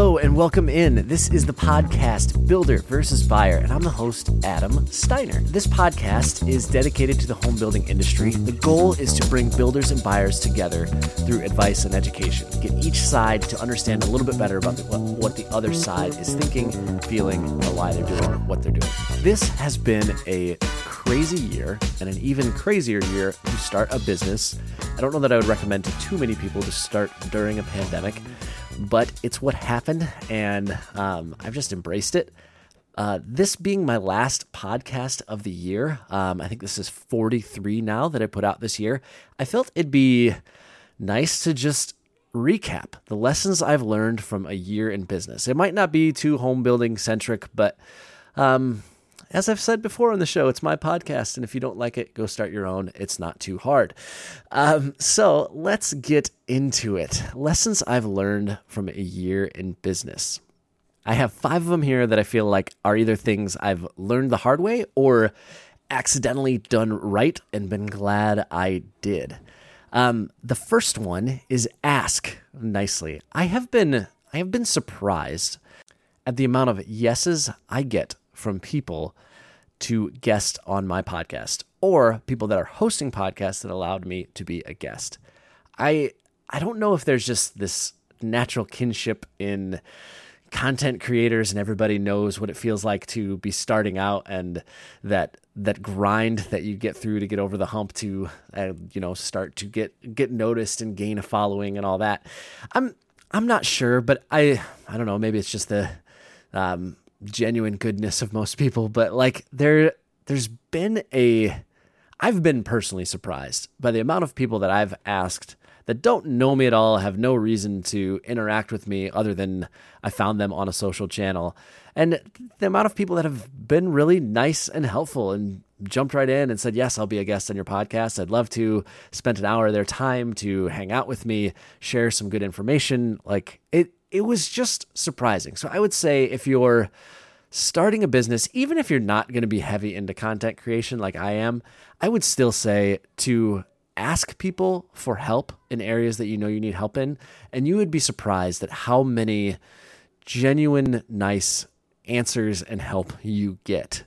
Hello and welcome in. This is the podcast Builder versus Buyer, and I'm the host, Adam Steiner. This podcast is dedicated to the home building industry. The goal is to bring builders and buyers together through advice and education, get each side to understand a little bit better about the, what the other side is thinking, feeling, or why they're doing what they're doing. This has been a crazy year and an even crazier year to start a business. I don't know that I would recommend to too many people to start during a pandemic but it's what happened, and um, I've just embraced it. Uh, this being my last podcast of the year, um, I think this is 43 now that I put out this year. I felt it'd be nice to just recap the lessons I've learned from a year in business. It might not be too home building centric, but um, as I've said before on the show, it's my podcast, and if you don't like it, go start your own. It's not too hard. Um, so let's get into it. Lessons I've learned from a year in business. I have five of them here that I feel like are either things I've learned the hard way or accidentally done right and been glad I did. Um, the first one is ask nicely. I have been I have been surprised at the amount of yeses I get from people to guest on my podcast or people that are hosting podcasts that allowed me to be a guest. I I don't know if there's just this natural kinship in content creators and everybody knows what it feels like to be starting out and that that grind that you get through to get over the hump to uh, you know start to get get noticed and gain a following and all that. I'm I'm not sure, but I I don't know, maybe it's just the um, genuine goodness of most people, but like there there's been a I've been personally surprised by the amount of people that I've asked that don't know me at all, have no reason to interact with me other than I found them on a social channel. And the amount of people that have been really nice and helpful and jumped right in and said, Yes, I'll be a guest on your podcast. I'd love to spend an hour of their time to hang out with me, share some good information. Like it, it was just surprising. So I would say if you're starting a business, even if you're not going to be heavy into content creation like I am, I would still say to ask people for help in areas that you know you need help in. And you would be surprised at how many genuine, nice answers and help you get.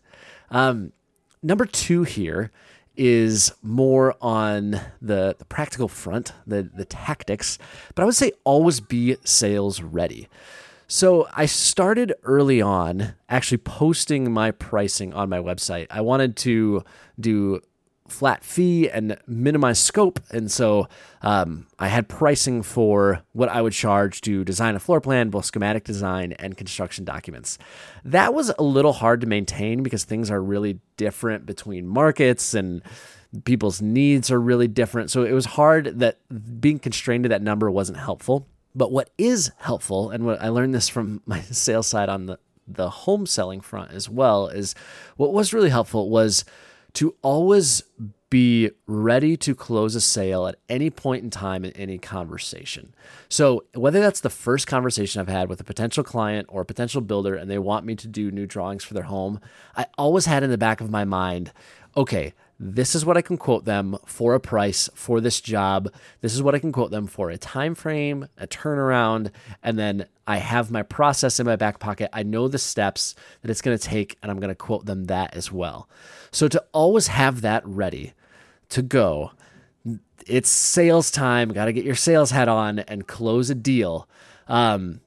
Um, number two here is more on the, the practical front, the, the tactics, but I would say always be sales ready. So I started early on actually posting my pricing on my website. I wanted to do flat fee and minimize scope. And so um, I had pricing for what I would charge to design a floor plan, both schematic design and construction documents. That was a little hard to maintain because things are really different between markets and people's needs are really different. So it was hard that being constrained to that number wasn't helpful. But what is helpful, and what I learned this from my sales side on the, the home selling front as well, is what was really helpful was to always be ready to close a sale at any point in time in any conversation. So, whether that's the first conversation I've had with a potential client or a potential builder and they want me to do new drawings for their home, I always had in the back of my mind, okay, this is what I can quote them for a price for this job. This is what I can quote them for a time frame, a turnaround, and then I have my process in my back pocket. I know the steps that it's going to take and I'm going to quote them that as well. So to always have that ready to go, it's sales time, got to get your sales hat on and close a deal. Um,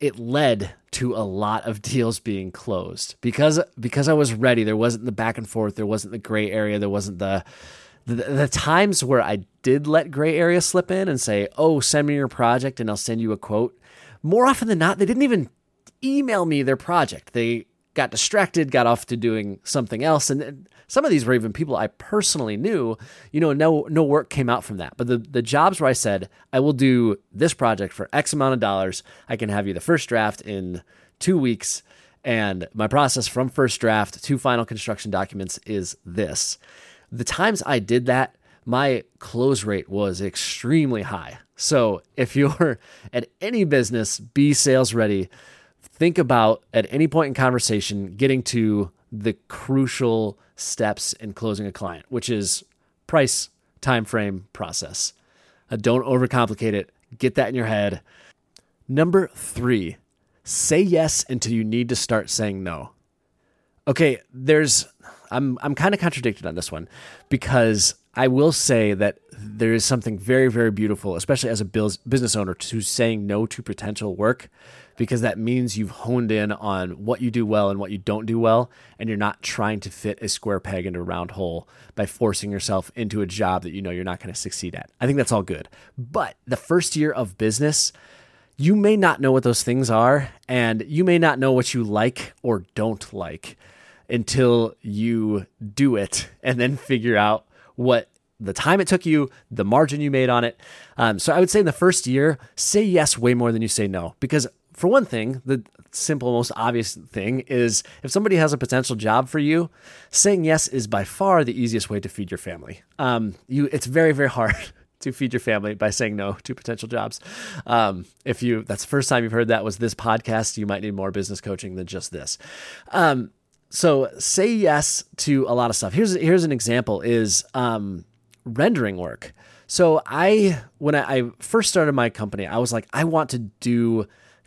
it led to a lot of deals being closed because because I was ready. There wasn't the back and forth. There wasn't the gray area. There wasn't the the, the times where I did let gray area slip in and say, "Oh, send me your project and I'll send you a quote." More often than not, they didn't even email me their project. They got distracted, got off to doing something else, and some of these were even people I personally knew. You know, no no work came out from that. But the the jobs where I said I will do this project for X amount of dollars, I can have you the first draft in two weeks, and my process from first draft to final construction documents is this. The times I did that, my close rate was extremely high. So if you're at any business, be sales ready. Think about at any point in conversation getting to the crucial steps in closing a client, which is price, time frame, process. Uh, don't overcomplicate it. Get that in your head. Number three, say yes until you need to start saying no. Okay, there's I'm I'm kind of contradicted on this one because I will say that there is something very very beautiful, especially as a business owner, to saying no to potential work because that means you've honed in on what you do well and what you don't do well, and you're not trying to fit a square peg into a round hole by forcing yourself into a job that you know you're not going to succeed at. I think that's all good. But the first year of business, you may not know what those things are, and you may not know what you like or don't like until you do it and then figure out what the time it took you, the margin you made on it. Um, so I would say in the first year, say yes way more than you say no. Because for one thing, the simple, most obvious thing is if somebody has a potential job for you, saying yes is by far the easiest way to feed your family. Um, you, it's very, very hard to feed your family by saying no to potential jobs. Um, if you, that's the first time you've heard that was this podcast, you might need more business coaching than just this. Um, so say yes to a lot of stuff. Here's here's an example: is um, rendering work. So I, when I, I first started my company, I was like, I want to do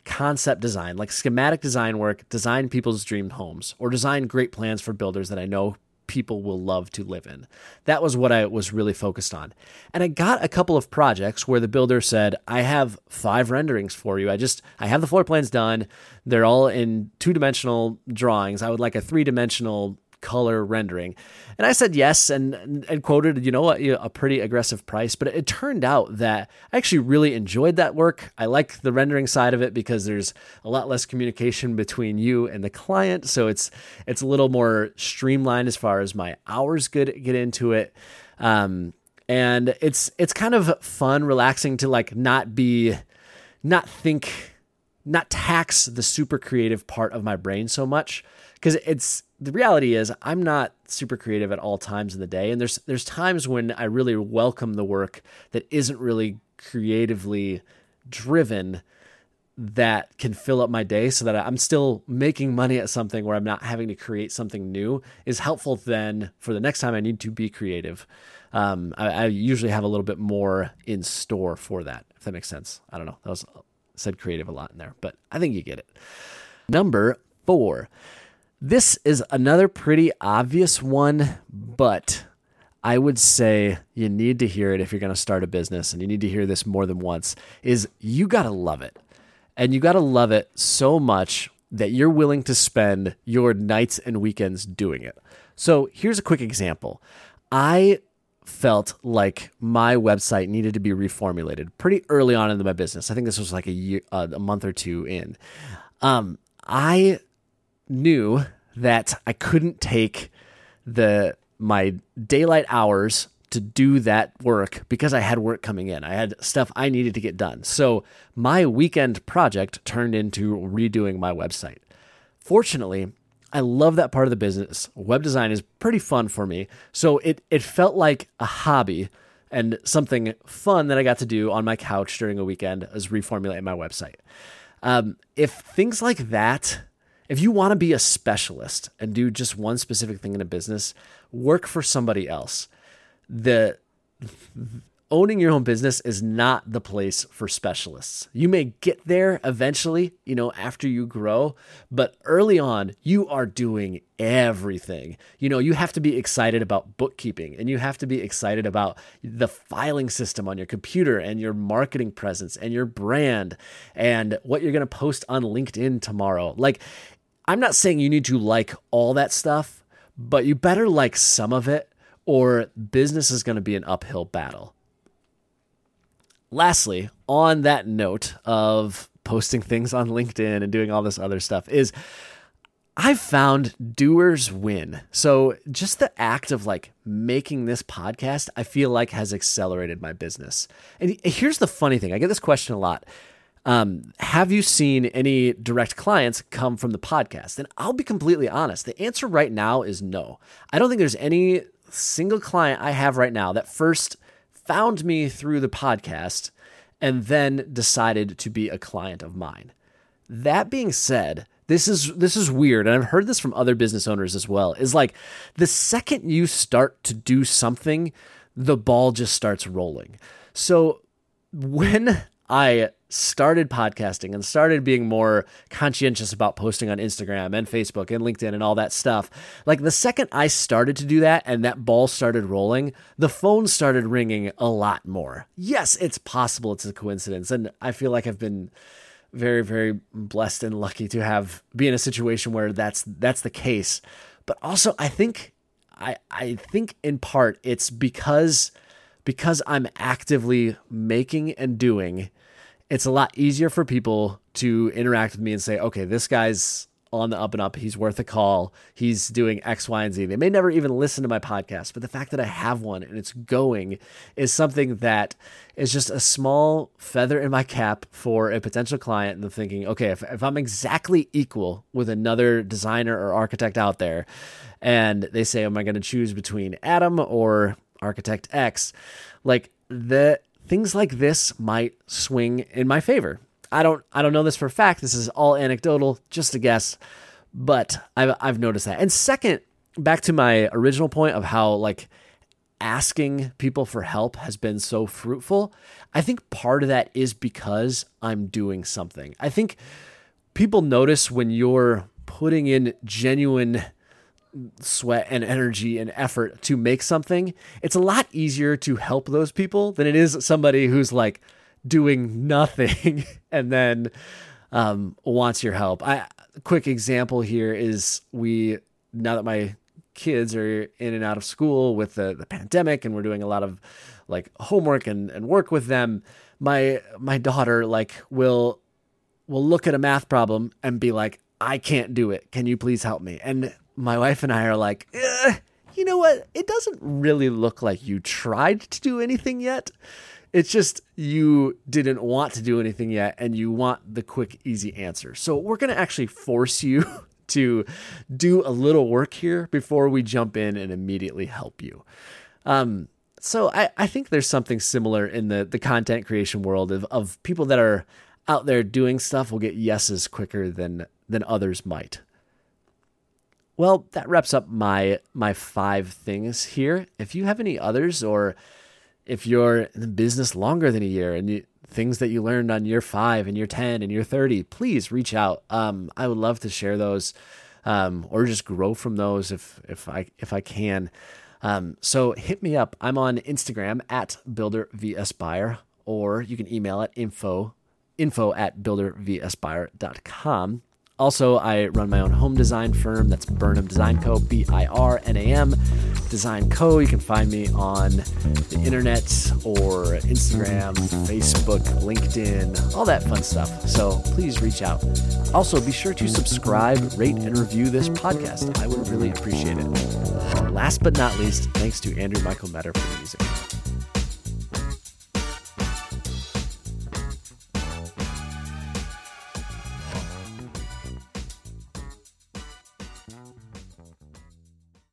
concept design, like schematic design work, design people's dream homes, or design great plans for builders that I know people will love to live in. That was what I was really focused on. And I got a couple of projects where the builder said, I have five renderings for you. I just, I have the floor plans done. They're all in two dimensional drawings. I would like a three dimensional color rendering. And I said yes and, and quoted, you know, a, a pretty aggressive price. But it turned out that I actually really enjoyed that work. I like the rendering side of it because there's a lot less communication between you and the client. So it's it's a little more streamlined as far as my hours get, get into it. Um, and it's it's kind of fun, relaxing to like not be not think not tax the super creative part of my brain so much because it's the reality is I'm not super creative at all times in the day and there's there's times when I really welcome the work that isn't really creatively driven that can fill up my day so that I'm still making money at something where I'm not having to create something new is helpful then for the next time I need to be creative. Um, I, I, usually have a little bit more in store for that, if that makes sense. I don't know. That was said creative a lot in there, but I think you get it. Number four this is another pretty obvious one, but I would say you need to hear it if you're going to start a business and you need to hear this more than once is you got to love it. And you got to love it so much that you're willing to spend your nights and weekends doing it. So, here's a quick example. I felt like my website needed to be reformulated pretty early on in my business. I think this was like a year, uh, a month or two in. Um, I knew that I couldn't take the my daylight hours to do that work because I had work coming in. I had stuff I needed to get done. So my weekend project turned into redoing my website. Fortunately, I love that part of the business. Web design is pretty fun for me. So it it felt like a hobby and something fun that I got to do on my couch during a weekend as reformulating my website. Um, if things like that if you want to be a specialist and do just one specific thing in a business, work for somebody else. The owning your own business is not the place for specialists. You may get there eventually, you know, after you grow, but early on, you are doing everything. You know, you have to be excited about bookkeeping and you have to be excited about the filing system on your computer and your marketing presence and your brand and what you're going to post on LinkedIn tomorrow. Like, I'm not saying you need to like all that stuff, but you better like some of it, or business is going to be an uphill battle. Lastly, on that note of posting things on LinkedIn and doing all this other stuff, is I've found doers win. So just the act of like making this podcast, I feel like has accelerated my business. And here's the funny thing I get this question a lot. Um, have you seen any direct clients come from the podcast? And I'll be completely honest. The answer right now is no. I don't think there's any single client I have right now that first found me through the podcast and then decided to be a client of mine. That being said, this is this is weird and I've heard this from other business owners as well. Is like the second you start to do something, the ball just starts rolling. So when I started podcasting and started being more conscientious about posting on Instagram and Facebook and LinkedIn and all that stuff, like the second I started to do that and that ball started rolling, the phone started ringing a lot more. Yes, it's possible it's a coincidence. And I feel like I've been very, very blessed and lucky to have be in a situation where that's that's the case. But also I think I I think in part it's because because I'm actively making and doing it's a lot easier for people to interact with me and say, okay, this guy's on the up and up. He's worth a call. He's doing X, Y, and Z. They may never even listen to my podcast, but the fact that I have one and it's going is something that is just a small feather in my cap for a potential client. And thinking, okay, if, if I'm exactly equal with another designer or architect out there, and they say, am I going to choose between Adam or architect X? Like the things like this might swing in my favor. I don't I don't know this for a fact. This is all anecdotal, just a guess, but I've I've noticed that. And second, back to my original point of how like asking people for help has been so fruitful. I think part of that is because I'm doing something. I think people notice when you're putting in genuine sweat and energy and effort to make something, it's a lot easier to help those people than it is somebody who's like doing nothing and then um, wants your help. I quick example here is we now that my kids are in and out of school with the, the pandemic and we're doing a lot of like homework and, and work with them, my my daughter like will will look at a math problem and be like, I can't do it. Can you please help me? And my wife and I are like, you know what? It doesn't really look like you tried to do anything yet. It's just you didn't want to do anything yet and you want the quick, easy answer. So we're going to actually force you to do a little work here before we jump in and immediately help you. Um, so I, I think there's something similar in the, the content creation world of, of people that are out there doing stuff will get yeses quicker than than others might. Well, that wraps up my my five things here. If you have any others, or if you're in the business longer than a year and you, things that you learned on year five and year ten and year thirty, please reach out. Um, I would love to share those, um, or just grow from those if if I if I can. Um, so hit me up. I'm on Instagram at builder vs buyer, or you can email at info info at buildervsbuyer.com. Also, I run my own home design firm. That's Birnam Design Co. B I R N A M Design Co. You can find me on the internet or Instagram, Facebook, LinkedIn, all that fun stuff. So please reach out. Also, be sure to subscribe, rate, and review this podcast. I would really appreciate it. Last but not least, thanks to Andrew Michael Metter for the music.